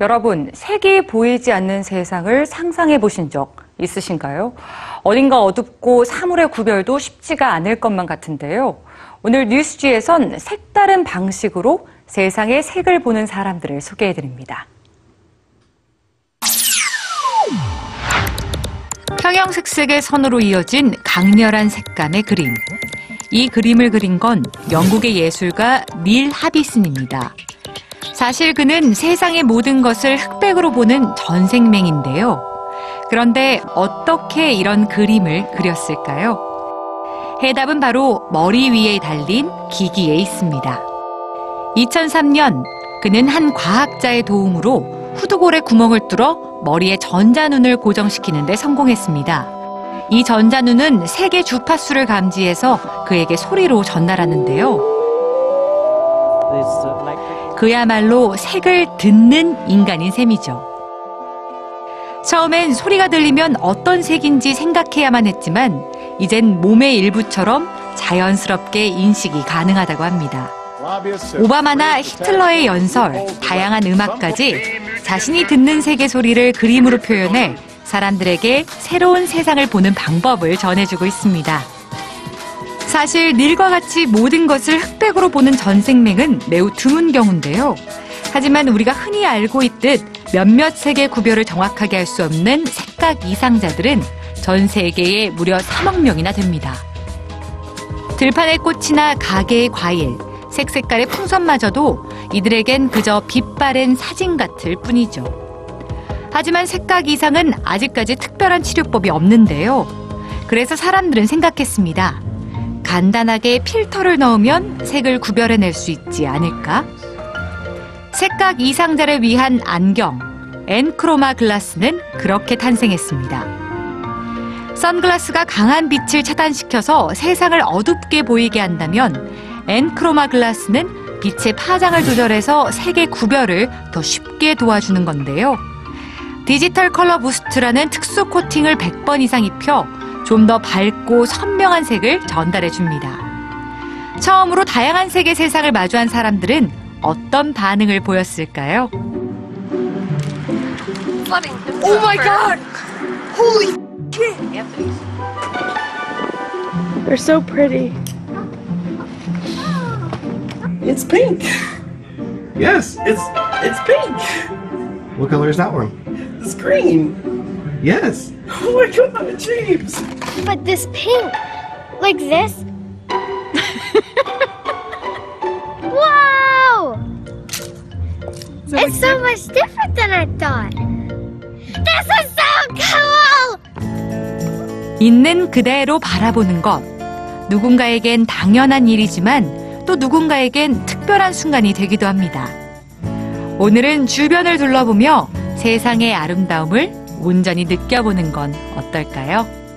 여러분, 색이 보이지 않는 세상을 상상해 보신 적 있으신가요? 어딘가 어둡고 사물의 구별도 쉽지가 않을 것만 같은데요. 오늘 뉴스지에선 색다른 방식으로 세상의 색을 보는 사람들을 소개해 드립니다. 평형색색의 선으로 이어진 강렬한 색감의 그림. 이 그림을 그린 건 영국의 예술가 닐 하비슨입니다. 사실 그는 세상의 모든 것을 흑백으로 보는 전생맹인데요. 그런데 어떻게 이런 그림을 그렸을까요? 해답은 바로 머리 위에 달린 기기에 있습니다. 2003년 그는 한 과학자의 도움으로 후두골에 구멍을 뚫어 머리에 전자눈을 고정시키는 데 성공했습니다. 이 전자눈은 색의 주파수를 감지해서 그에게 소리로 전달하는데요. 그야말로 색을 듣는 인간인 셈이죠. 처음엔 소리가 들리면 어떤 색인지 생각해야만 했지만 이젠 몸의 일부처럼 자연스럽게 인식이 가능하다고 합니다. 오바마나 히틀러의 연설, 다양한 음악까지 자신이 듣는 색의 소리를 그림으로 표현해 사람들에게 새로운 세상을 보는 방법을 전해주고 있습니다. 사실 닐과 같이 모든 것을 흑백으로 보는 전생맹은 매우 드문 경우인데요. 하지만 우리가 흔히 알고 있듯 몇몇 색의 구별을 정확하게 할 수 없는 색각 이상자들은 전 세계에 무려 3억 명이나 됩니다. 들판의 꽃이나 가게의 과일, 색 색깔의 풍선마저도 이들에겐 그저 빛바랜 사진 같을 뿐이죠. 하지만 색각 이상은 아직까지 특별한 치료법이 없는데요. 그래서 사람들은 생각했습니다. 간단하게 필터를 넣으면 색을 구별해낼 수 있지 않을까? 색각 이상자를 위한 안경, 엔크로마 글라스는 그렇게 탄생했습니다. 선글라스가 강한 빛을 차단시켜서 세상을 어둡게 보이게 한다면 엔크로마 글라스는 빛의 파장을 조절해서 색의 구별을 더 쉽게 도와주는 건데요. 디지털 컬러 부스트라는 특수 코팅을 100번 이상 입혀 좀 더 밝고 선명한 색을 전달해 줍니다. 처음으로 다양한 색의 세상을 마주한 사람들은 어떤 반응을 보였을까요? Oh my god! Holy shit! They're so pretty. It's pink. Yes. It's it's pink. What color is that one? It's green. Yes. Oh my god, James! But this pink, like this. wow! It's so much different than I thought. This is so cool! 있는 그대로 바라보는 것. 누군가에겐 당연한 일이지만 또 누군가에겐 특별한 순간이 되기도 합니다. 오늘은 주변을 둘러보며 세상의 아름다움을 온전히 느껴보는 건 어떨까요?